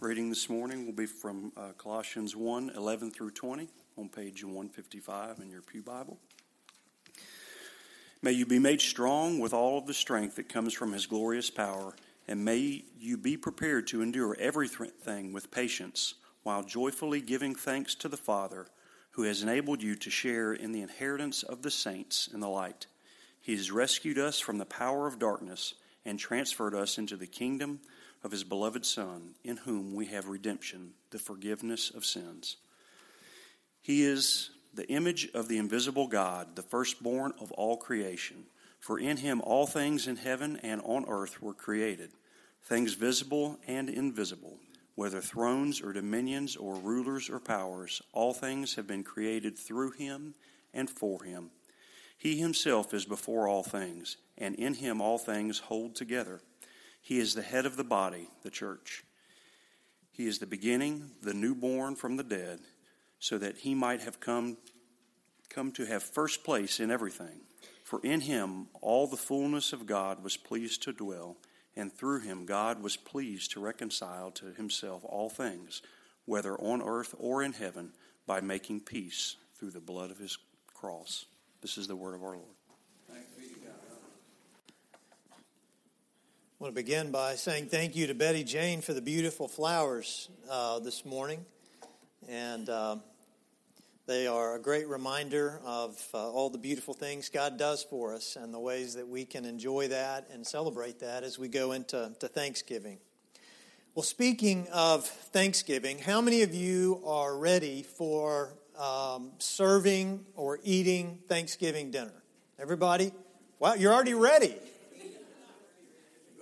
reading this morning will be from uh, Colossians 1 11 through 20 on page 155 in your Pew Bible. May you be made strong with all of the strength that comes from his glorious power, and may you be prepared to endure everything with patience, while joyfully giving thanks to the Father, who has enabled you to share in the inheritance of the saints in the light. He has rescued us from the power of darkness and transferred us into the kingdom of his beloved Son, in whom we have redemption, the forgiveness of sins. He is the image of the invisible God, the firstborn of all creation. For in him all things in heaven and on earth were created, things visible and invisible, whether thrones or dominions or rulers or powers, all things have been created through him and for him. He himself is before all things, and in him all things hold together. He is the head of the body, the church. He is the beginning, the newborn from the dead so that he might have come, come to have first place in everything. For in him all the fullness of God was pleased to dwell, and through him God was pleased to reconcile to himself all things, whether on earth or in heaven, by making peace through the blood of his cross. This is the word of our Lord. I want to begin by saying thank you to Betty Jane for the beautiful flowers uh, this morning and uh, they are a great reminder of uh, all the beautiful things God does for us and the ways that we can enjoy that and celebrate that as we go into to Thanksgiving. Well, speaking of Thanksgiving, how many of you are ready for um, serving or eating Thanksgiving dinner? Everybody? Wow, you're already ready.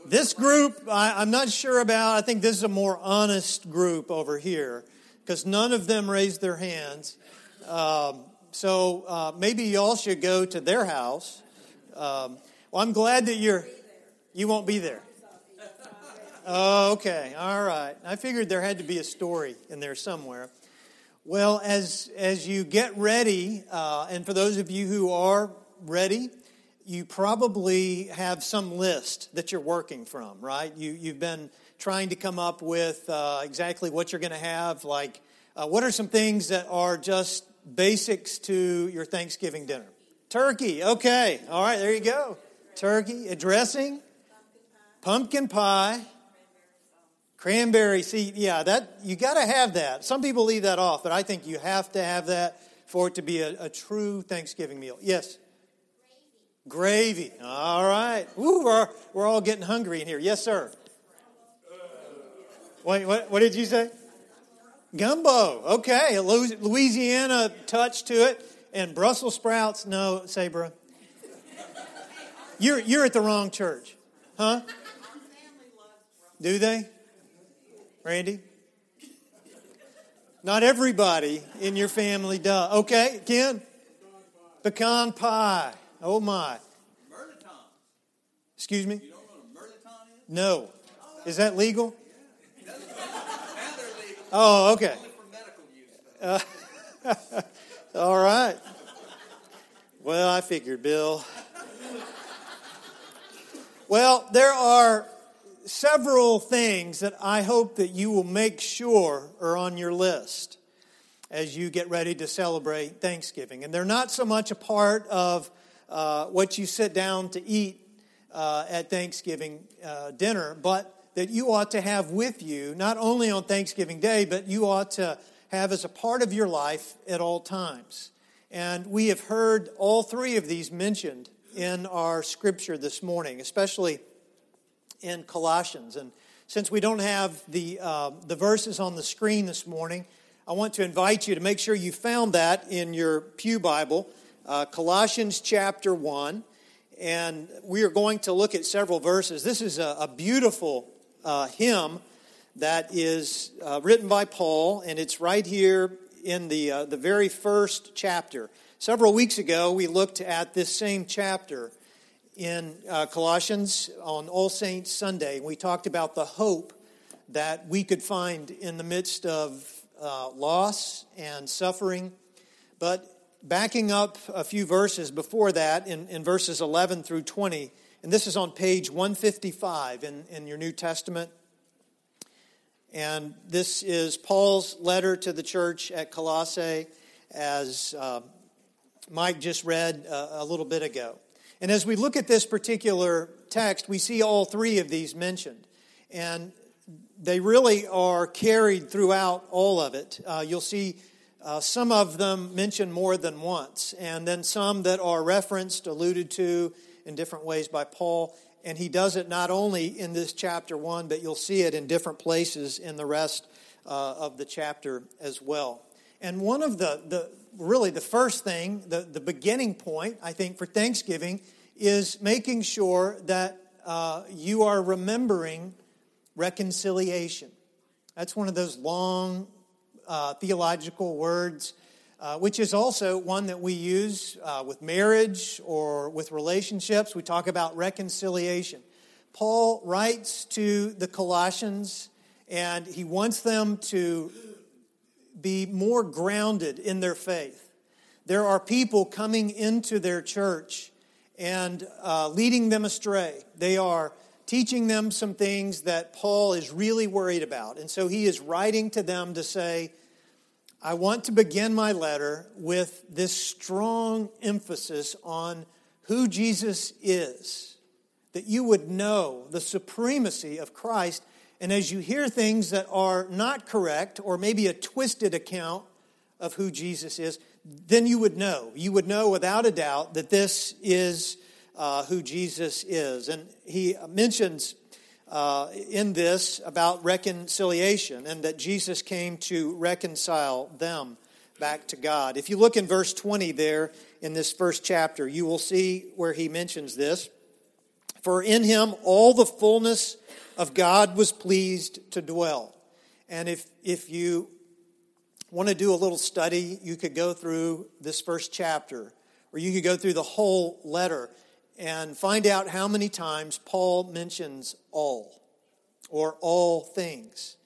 This group, I, I'm not sure about. I think this is a more honest group over here because none of them raised their hands. Um, so uh, maybe y'all should go to their house. Um, well, I'm glad that you're. You won't be there. Oh, okay, all right. I figured there had to be a story in there somewhere. Well, as as you get ready, uh, and for those of you who are ready, you probably have some list that you're working from, right? You you've been trying to come up with uh, exactly what you're going to have. Like, uh, what are some things that are just basics to your Thanksgiving dinner? Turkey. Okay. All right. There you go. Turkey. A dressing. Pumpkin pie. Cranberry. See, yeah, that you got to have that. Some people leave that off, but I think you have to have that for it to be a, a true Thanksgiving meal. Yes. Gravy. All right. We're, we're all getting hungry in here. Yes, sir. Wait, what, what did you say? Gumbo. Okay, Louisiana touch to it. And Brussels sprouts. No, Sabra. You're, you're at the wrong church. Huh? Do they? Randy? Not everybody in your family does. Okay, Ken? Pecan pie. Oh my. Excuse me? No. Is that legal? Oh, okay. Uh, all right. Well, I figured, Bill. Well, there are several things that I hope that you will make sure are on your list as you get ready to celebrate Thanksgiving. And they're not so much a part of uh, what you sit down to eat uh, at Thanksgiving uh, dinner, but that you ought to have with you, not only on Thanksgiving Day, but you ought to have as a part of your life at all times. And we have heard all three of these mentioned in our scripture this morning, especially in Colossians. And since we don't have the, uh, the verses on the screen this morning, I want to invite you to make sure you found that in your Pew Bible, uh, Colossians chapter 1. And we are going to look at several verses. This is a, a beautiful uh, hymn that is uh, written by Paul, and it's right here in the, uh, the very first chapter. Several weeks ago, we looked at this same chapter in uh, Colossians on All Saints Sunday. We talked about the hope that we could find in the midst of uh, loss and suffering. But backing up a few verses before that, in, in verses 11 through 20, and this is on page 155 in, in your New Testament. And this is Paul's letter to the church at Colossae, as uh, Mike just read uh, a little bit ago. And as we look at this particular text, we see all three of these mentioned. And they really are carried throughout all of it. Uh, you'll see uh, some of them mentioned more than once, and then some that are referenced, alluded to in different ways by Paul. And he does it not only in this chapter one, but you'll see it in different places in the rest uh, of the chapter as well. And one of the, the really the first thing, the, the beginning point, I think, for Thanksgiving is making sure that uh, you are remembering reconciliation. That's one of those long uh, theological words, uh, which is also one that we use uh, with marriage or with relationships. We talk about reconciliation. Paul writes to the Colossians, and he wants them to be more grounded in their faith. There are people coming into their church and uh, leading them astray. They are teaching them some things that Paul is really worried about. And so he is writing to them to say, I want to begin my letter with this strong emphasis on who Jesus is, that you would know the supremacy of Christ. And as you hear things that are not correct or maybe a twisted account of who Jesus is, then you would know. You would know without a doubt that this is uh, who Jesus is. And he mentions uh, in this about reconciliation and that Jesus came to reconcile them back to God. If you look in verse 20 there in this first chapter, you will see where he mentions this. For in him all the fullness of God was pleased to dwell. And if, if you want to do a little study, you could go through this first chapter, or you could go through the whole letter and find out how many times Paul mentions all or all things.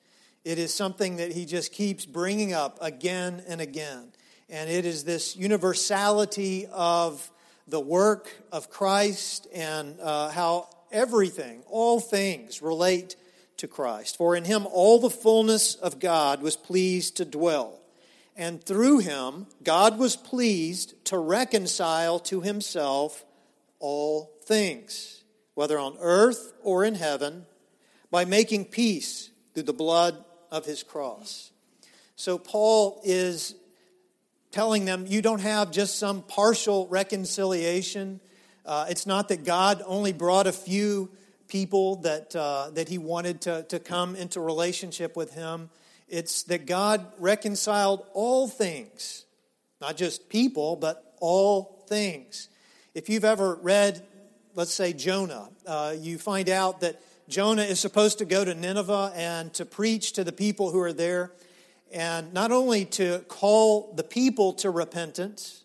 It is something that he just keeps bringing up again and again. And it is this universality of the work of Christ and uh, how everything, all things, relate to Christ. For in him all the fullness of God was pleased to dwell. And through him, God was pleased to reconcile to himself all things, whether on earth or in heaven, by making peace through the blood of his cross. So Paul is telling them you don't have just some partial reconciliation. Uh, it's not that God only brought a few people that, uh, that he wanted to, to come into relationship with him. It's that God reconciled all things, not just people, but all things. If you've ever read, let's say, Jonah, uh, you find out that Jonah is supposed to go to Nineveh and to preach to the people who are there, and not only to call the people to repentance,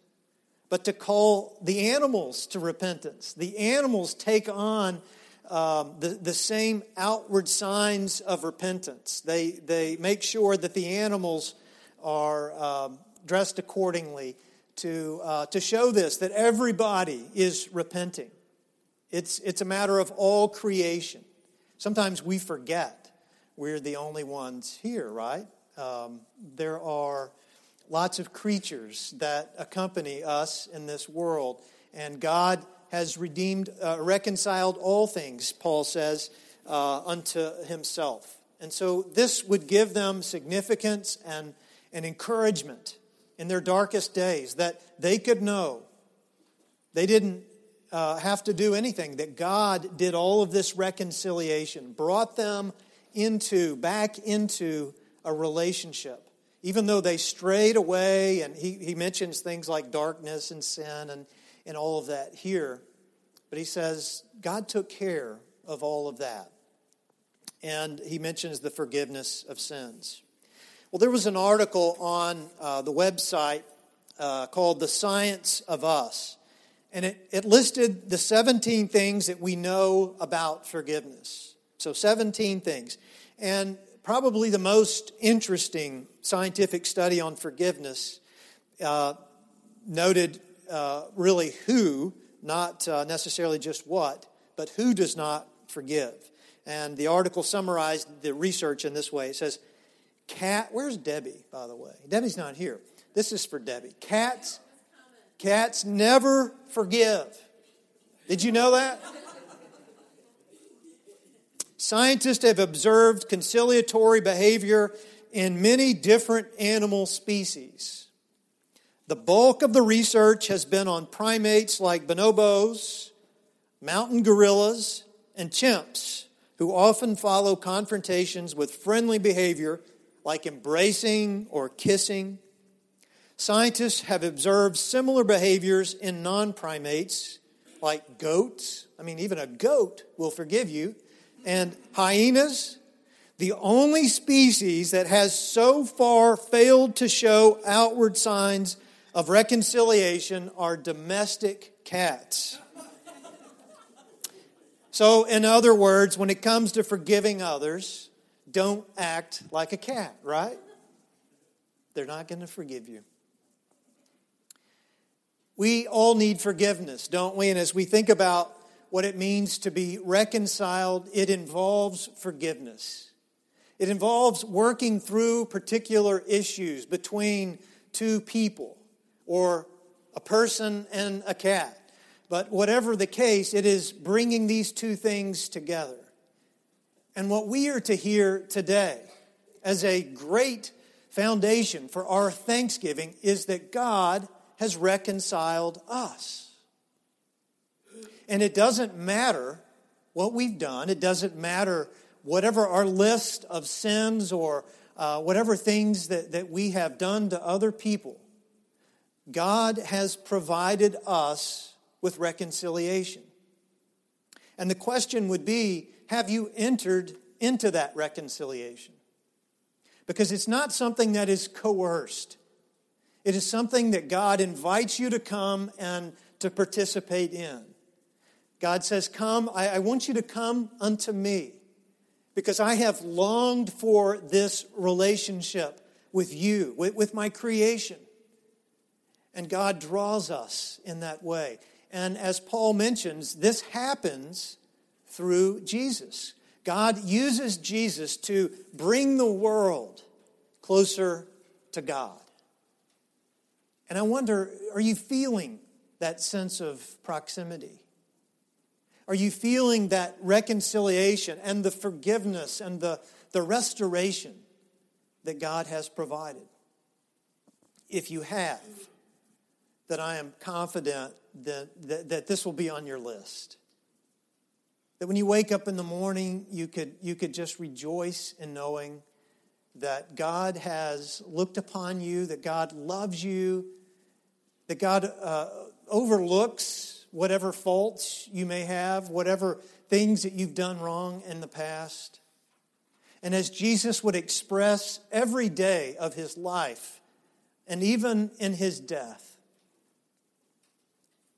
but to call the animals to repentance. The animals take on um, the, the same outward signs of repentance. They, they make sure that the animals are um, dressed accordingly to, uh, to show this that everybody is repenting. It's, it's a matter of all creation. Sometimes we forget we're the only ones here, right? Um, there are lots of creatures that accompany us in this world, and God has redeemed, uh, reconciled all things, Paul says, uh, unto himself. And so this would give them significance and, and encouragement in their darkest days that they could know they didn't uh, have to do anything, that God did all of this reconciliation, brought them into, back into a relationship. Even though they strayed away, and he, he mentions things like darkness and sin and, and all of that here. But he says God took care of all of that. And he mentions the forgiveness of sins. Well, there was an article on uh, the website uh, called The Science of Us, and it, it listed the 17 things that we know about forgiveness. So, 17 things. And probably the most interesting scientific study on forgiveness uh, noted uh, really who, not uh, necessarily just what, but who does not forgive. And the article summarized the research in this way it says, Cat, where's Debbie, by the way? Debbie's not here. This is for Debbie. Cats, cats never forgive. Did you know that? Scientists have observed conciliatory behavior in many different animal species. The bulk of the research has been on primates like bonobos, mountain gorillas, and chimps, who often follow confrontations with friendly behavior like embracing or kissing. Scientists have observed similar behaviors in non primates like goats. I mean, even a goat will forgive you. And hyenas, the only species that has so far failed to show outward signs of reconciliation are domestic cats. So, in other words, when it comes to forgiving others, don't act like a cat, right? They're not going to forgive you. We all need forgiveness, don't we? And as we think about what it means to be reconciled, it involves forgiveness. It involves working through particular issues between two people or a person and a cat. But whatever the case, it is bringing these two things together. And what we are to hear today as a great foundation for our thanksgiving is that God has reconciled us. And it doesn't matter what we've done, it doesn't matter whatever our list of sins or uh, whatever things that, that we have done to other people. God has provided us with reconciliation. And the question would be have you entered into that reconciliation? Because it's not something that is coerced. It is something that God invites you to come and to participate in. God says, Come, I, I, want you to come unto me because I have longed for this relationship with you, with, with my creation. And God draws us in that way. And as Paul mentions, this happens through Jesus. God uses Jesus to bring the world closer to God. And I wonder are you feeling that sense of proximity? Are you feeling that reconciliation and the forgiveness and the, the restoration that God has provided? If you have, that I am confident that, that, that this will be on your list. That when you wake up in the morning, you could, you could just rejoice in knowing that God has looked upon you, that God loves you, that God uh, overlooks whatever faults you may have, whatever things that you've done wrong in the past. And as Jesus would express every day of his life, and even in his death,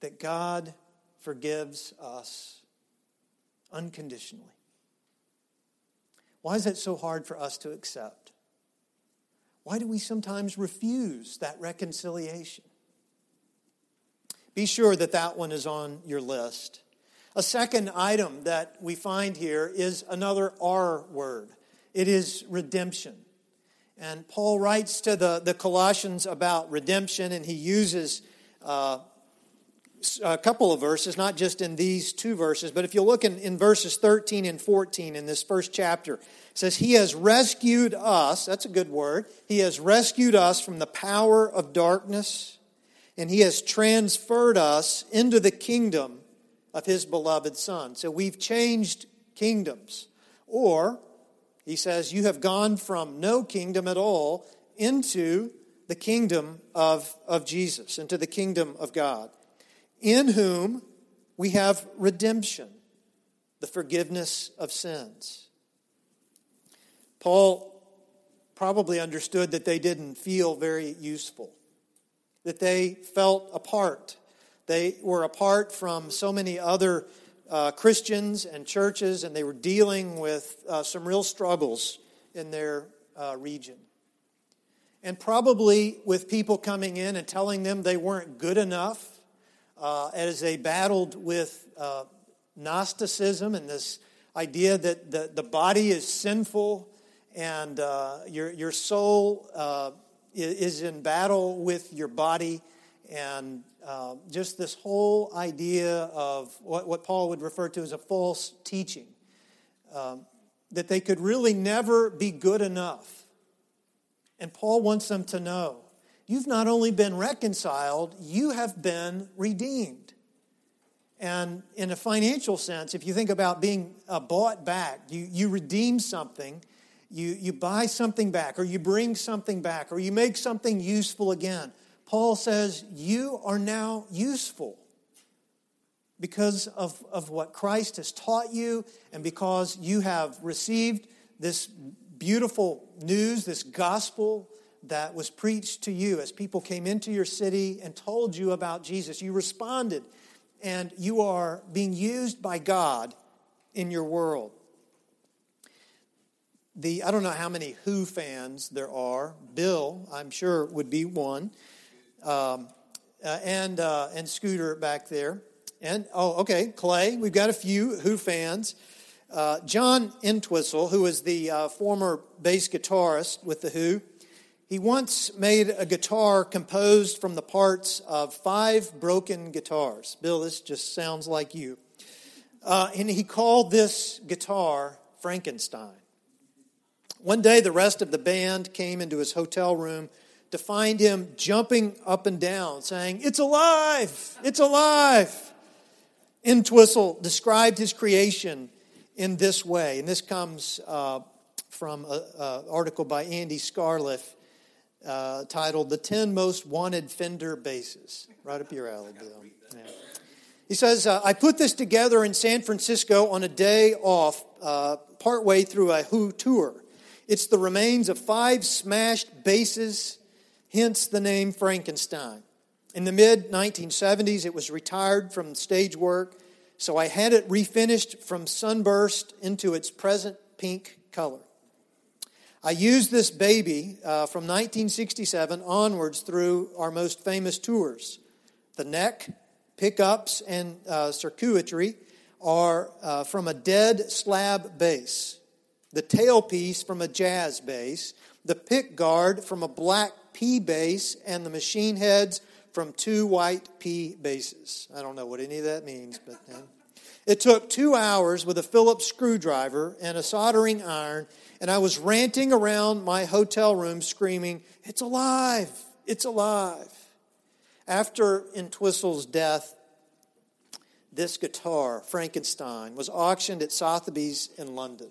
that God forgives us unconditionally. Why is that so hard for us to accept? Why do we sometimes refuse that reconciliation? Be sure that that one is on your list. A second item that we find here is another R word it is redemption. And Paul writes to the, the Colossians about redemption, and he uses uh, a couple of verses, not just in these two verses, but if you look in, in verses 13 and 14 in this first chapter, it says, He has rescued us, that's a good word, He has rescued us from the power of darkness, and He has transferred us into the kingdom of His beloved Son. So we've changed kingdoms. Or, He says, You have gone from no kingdom at all into the kingdom of, of Jesus, into the kingdom of God in whom we have redemption, the forgiveness of sins. Paul probably understood that they didn't feel very useful, that they felt apart. They were apart from so many other uh, Christians and churches, and they were dealing with uh, some real struggles in their uh, region. And probably with people coming in and telling them they weren't good enough uh, as they battled with uh, Gnosticism and this idea that the, the body is sinful and uh, your, your soul uh, is in battle with your body, and uh, just this whole idea of what, what Paul would refer to as a false teaching. Um, that they could really never be good enough. And Paul wants them to know you've not only been reconciled, you have been redeemed. And in a financial sense, if you think about being uh, bought back, you, you redeem something, you, you buy something back, or you bring something back, or you make something useful again. Paul says, You are now useful because of, of what Christ has taught you and because you have received this beautiful news, this gospel that was preached to you as people came into your city and told you about Jesus. You responded, and you are being used by God in your world. The, I don't know how many Who fans there are. Bill, I'm sure, would be one. Um, uh, and, uh, and Scooter back there. And, oh, okay, Clay. We've got a few Who fans. Uh, John Entwistle, who was the uh, former bass guitarist with The Who, he once made a guitar composed from the parts of five broken guitars. Bill, this just sounds like you. Uh, and he called this guitar Frankenstein. One day, the rest of the band came into his hotel room to find him jumping up and down, saying, It's alive! It's alive! Entwistle described his creation in this way, and this comes uh, from an article by Andy Scarliffe uh, titled "The Ten Most Wanted Fender Basses." Right up your alley, Bill. Yeah. He says, uh, "I put this together in San Francisco on a day off, uh, partway through a Who tour. It's the remains of five smashed basses, hence the name Frankenstein." In the mid 1970s, it was retired from stage work, so I had it refinished from sunburst into its present pink color. I used this baby uh, from 1967 onwards through our most famous tours. The neck, pickups, and uh, circuitry are uh, from a dead slab bass, the tailpiece from a jazz bass, the pick guard from a black P bass, and the machine heads from two white P basses. I don't know what any of that means, but it took two hours with a Phillips screwdriver and a soldering iron, and I was ranting around my hotel room screaming, It's alive! It's alive! After Entwistle's death, this guitar, Frankenstein, was auctioned at Sotheby's in London.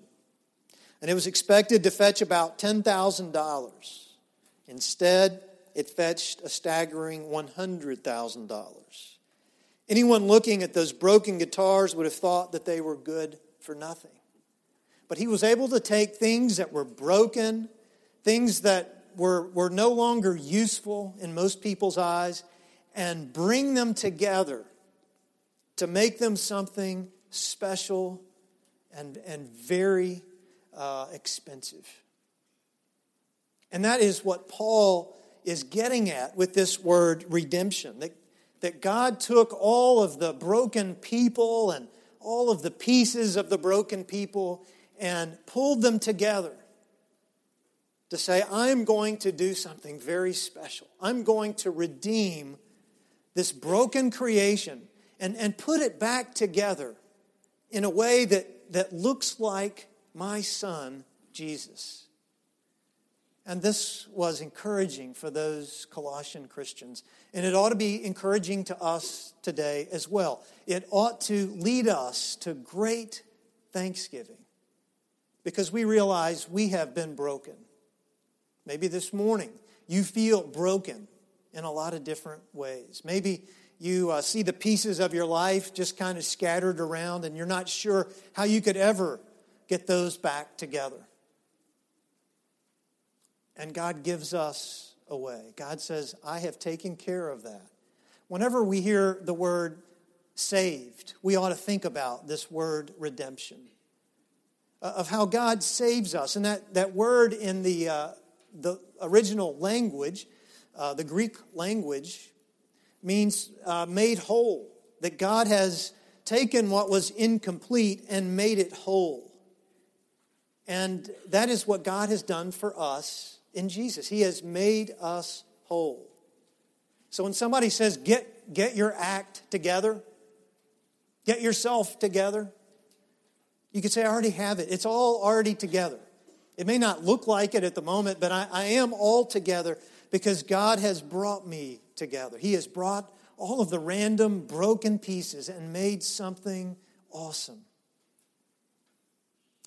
And it was expected to fetch about $10,000. Instead, it fetched a staggering $100,000. Anyone looking at those broken guitars would have thought that they were good for nothing. But he was able to take things that were broken, things that were, were no longer useful in most people's eyes, and bring them together to make them something special and, and very uh, expensive. And that is what Paul is getting at with this word redemption. That, that God took all of the broken people and all of the pieces of the broken people and pulled them together to say, I'm going to do something very special. I'm going to redeem this broken creation and, and put it back together in a way that, that looks like my son, Jesus. And this was encouraging for those Colossian Christians. And it ought to be encouraging to us today as well. It ought to lead us to great thanksgiving because we realize we have been broken. Maybe this morning you feel broken in a lot of different ways. Maybe you uh, see the pieces of your life just kind of scattered around and you're not sure how you could ever get those back together and God gives us a way. God says, I have taken care of that. Whenever we hear the word saved, we ought to think about this word redemption, uh, of how God saves us. And that, that word in the, uh, the original language, uh, the Greek language, means uh, made whole, that God has taken what was incomplete and made it whole. And that is what God has done for us in Jesus. He has made us whole. So when somebody says, get, get your act together, get yourself together, you could say, I already have it. It's all already together. It may not look like it at the moment, but I, I am all together because God has brought me together. He has brought all of the random broken pieces and made something awesome.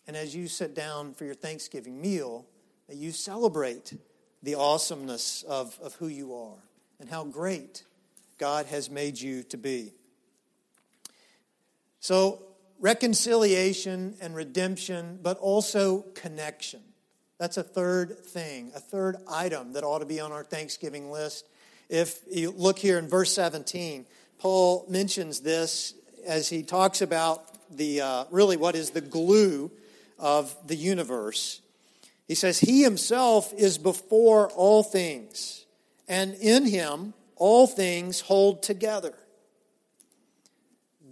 And as you sit down for your Thanksgiving meal, that you celebrate the awesomeness of, of who you are and how great God has made you to be. So, reconciliation and redemption, but also connection. That's a third thing, a third item that ought to be on our Thanksgiving list. If you look here in verse 17, Paul mentions this as he talks about the uh, really what is the glue of the universe. He says, He himself is before all things, and in him all things hold together.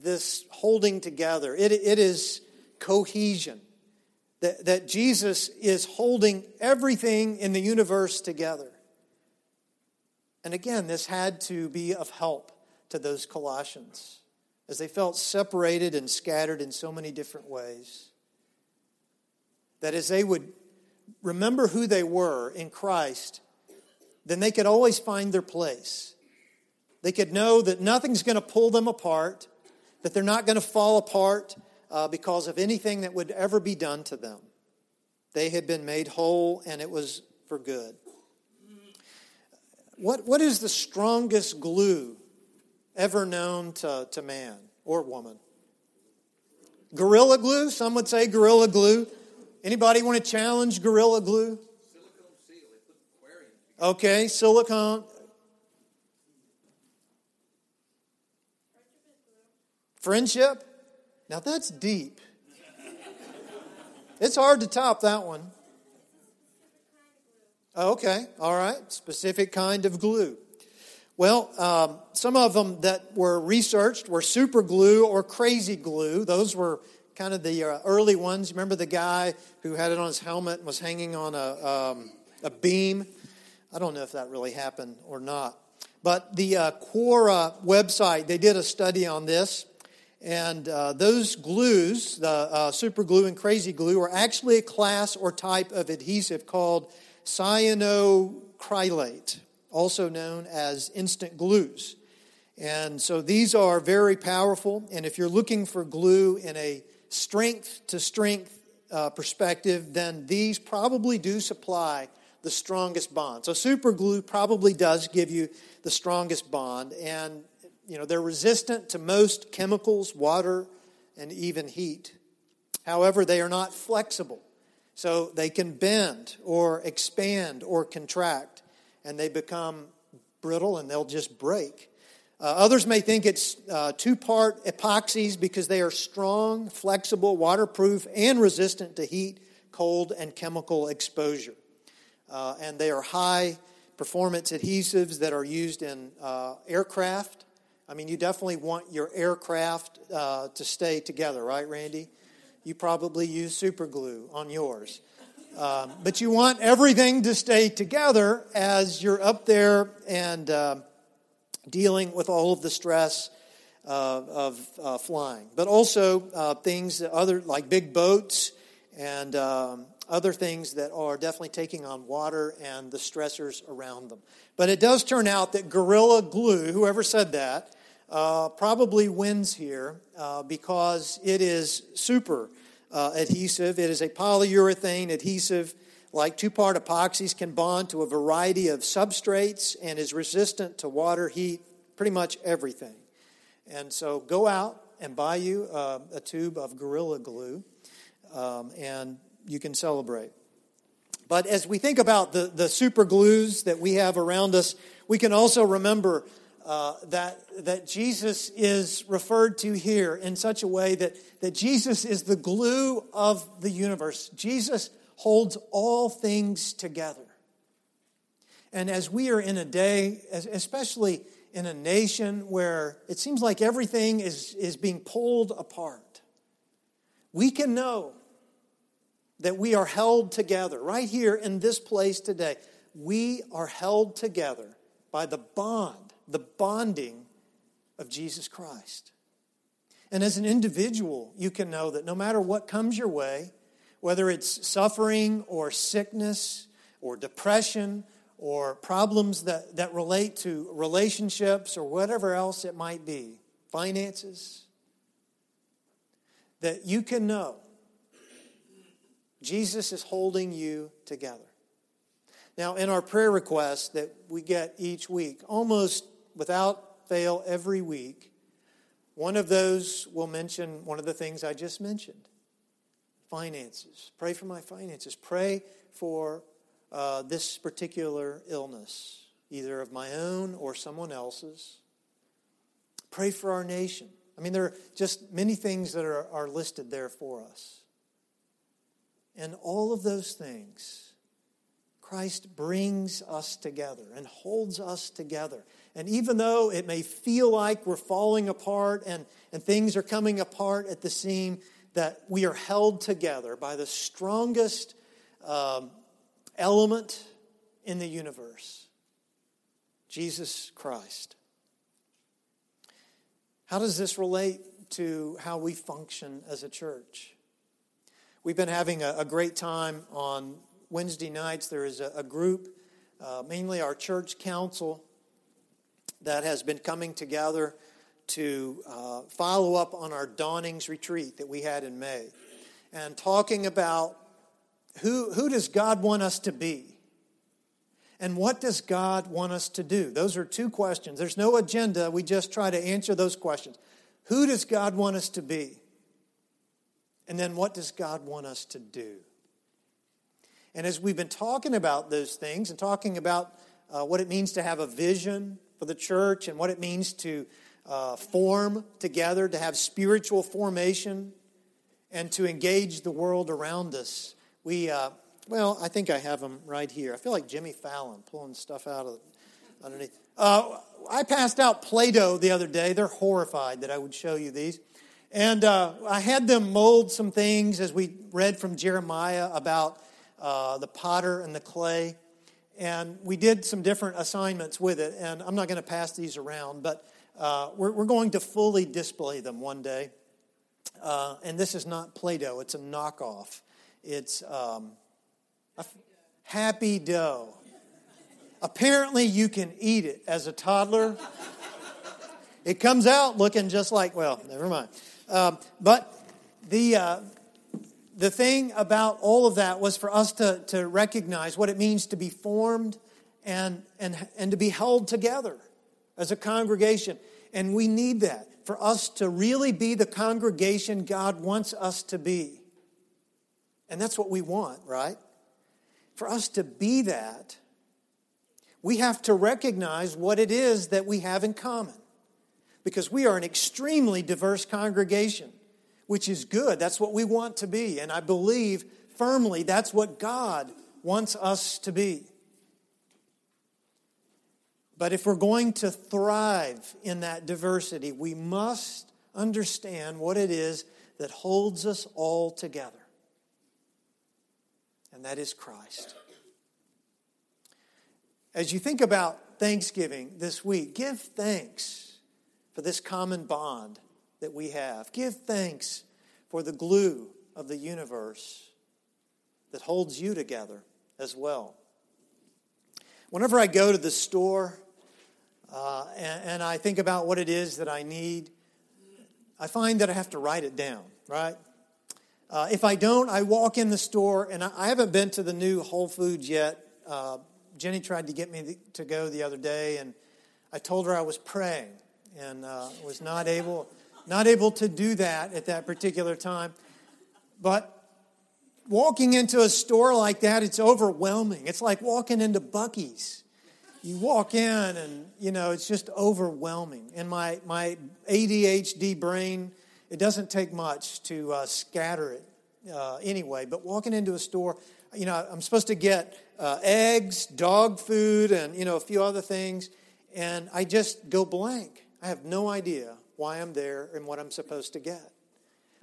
This holding together, it, it is cohesion. That, that Jesus is holding everything in the universe together. And again, this had to be of help to those Colossians as they felt separated and scattered in so many different ways. That as they would remember who they were in Christ, then they could always find their place. They could know that nothing's going to pull them apart, that they're not going to fall apart uh, because of anything that would ever be done to them. They had been made whole, and it was for good. What, what is the strongest glue ever known to, to man or woman? Gorilla glue? Some would say gorilla glue. Anybody want to challenge gorilla glue? Okay, silicone. Friendship? Now that's deep. It's hard to top that one. Oh, okay, all right. Specific kind of glue. Well, um, some of them that were researched were super glue or crazy glue. Those were kind of the uh, early ones. Remember the guy who had it on his helmet and was hanging on a, um, a beam? I don't know if that really happened or not. But the uh, Quora website, they did a study on this. And uh, those glues, the uh, super glue and crazy glue, are actually a class or type of adhesive called cyanoacrylate, also known as instant glues. And so these are very powerful. And if you're looking for glue in a strength to strength uh, perspective, then these probably do supply the strongest bond. So super glue probably does give you the strongest bond. And, you know, they're resistant to most chemicals, water, and even heat. However, they are not flexible. So they can bend or expand or contract, and they become brittle and they'll just break. Uh, others may think it's uh, two part epoxies because they are strong, flexible, waterproof, and resistant to heat, cold, and chemical exposure. Uh, and they are high performance adhesives that are used in uh, aircraft. I mean, you definitely want your aircraft uh, to stay together, right, Randy? you probably use super glue on yours. Um, but you want everything to stay together as you're up there and uh, dealing with all of the stress uh, of uh, flying. But also uh, things that other like big boats and um, other things that are definitely taking on water and the stressors around them. But it does turn out that Gorilla Glue, whoever said that, uh, probably wins here uh, because it is super uh, adhesive. It is a polyurethane adhesive, like two part epoxies, can bond to a variety of substrates and is resistant to water, heat, pretty much everything. And so go out and buy you uh, a tube of Gorilla Glue, um, and you can celebrate. But as we think about the, the super glues that we have around us, we can also remember uh, that, that Jesus is referred to here in such a way that, that Jesus is the glue of the universe. Jesus holds all things together. And as we are in a day, especially in a nation where it seems like everything is, is being pulled apart, we can know that we are held together right here in this place today. We are held together by the bond, the bonding of Jesus Christ. And as an individual, you can know that no matter what comes your way, whether it's suffering or sickness or depression or problems that, that relate to relationships or whatever else it might be, finances, that you can know Jesus is holding you together. Now, in our prayer requests that we get each week, almost without fail every week, one of those will mention one of the things I just mentioned finances. Pray for my finances. Pray for uh, this particular illness, either of my own or someone else's. Pray for our nation. I mean, there are just many things that are, are listed there for us. And all of those things, Christ brings us together and holds us together. And even though it may feel like we're falling apart and, and things are coming apart at the seam, that we are held together by the strongest um, element in the universe Jesus Christ. How does this relate to how we function as a church? We've been having a, a great time on Wednesday nights. There is a, a group, uh, mainly our church council, that has been coming together to uh, follow up on our Dawnings retreat that we had in May and talking about who, who does God want us to be? And what does God want us to do? Those are two questions. There's no agenda. We just try to answer those questions. Who does God want us to be? And then what does God want us to do? And as we've been talking about those things and talking about uh, what it means to have a vision for the church and what it means to uh, form together, to have spiritual formation, and to engage the world around us. We, uh, well, I think I have them right here. I feel like Jimmy Fallon pulling stuff out of underneath. Uh, I passed out Play Doh the other day. They're horrified that I would show you these. And uh, I had them mold some things as we read from Jeremiah about uh, the potter and the clay. And we did some different assignments with it. And I'm not going to pass these around, but uh, we're, we're, going to fully display them one day. Uh, and this is not Play Doh, it's a knockoff. It's um, Happy Dough. Apparently, you can eat it as a toddler. It comes out looking just like, well, never mind. Um, but the, uh, the thing about all of that was for us to, to recognize what it means to be formed and, and, and to be held together as a congregation. And we need that for us to really be the congregation God wants us to be. And that's what we want, right? For us to be that, we have to recognize what it is that we have in common. Because we are an extremely diverse congregation, which is good. That's what we want to be. And I believe firmly that's what God wants us to be. But if we're going to thrive in that diversity, we must understand what it is that holds us all together. And that is Christ. As you think about Thanksgiving this week, give thanks for this common bond that we have. Give thanks for the glue of the universe that holds you together as well. Whenever I go to the store, uh, and, and I think about what it is that I need, I find that I have to write it down, right? Uh, if I don't, I walk in the store, and I, I haven't been to the new Whole Foods yet. Uh, Jenny tried to get me to go the other day, and I told her I was praying and uh, was not able, not able to do that at that particular time. But walking into a store like that, it's overwhelming. It's like walking into Buc-ee's you walk in and you know it's just overwhelming and my, my adhd brain it doesn't take much to uh, scatter it uh, anyway but walking into a store you know i'm supposed to get uh, eggs dog food and you know a few other things and I just go blank. I have no idea why I'm there and what I'm supposed to get.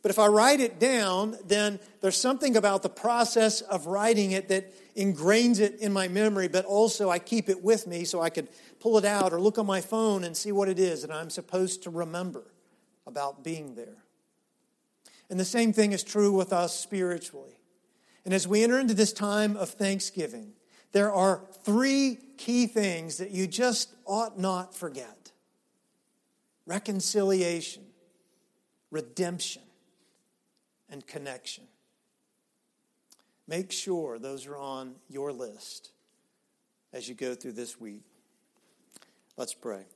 But if I write it down, then there's something about the process of writing it that ingrains it in my memory, but also I keep it with me so I could pull it out or look on my phone and see what it is that I'm supposed to remember about being there. And the same thing is true with us spiritually. And as we enter into this time of thanksgiving, there are three key things that you just ought not forget reconciliation, redemption, and connection. Make sure those are on your list as you go through this week. Let's pray.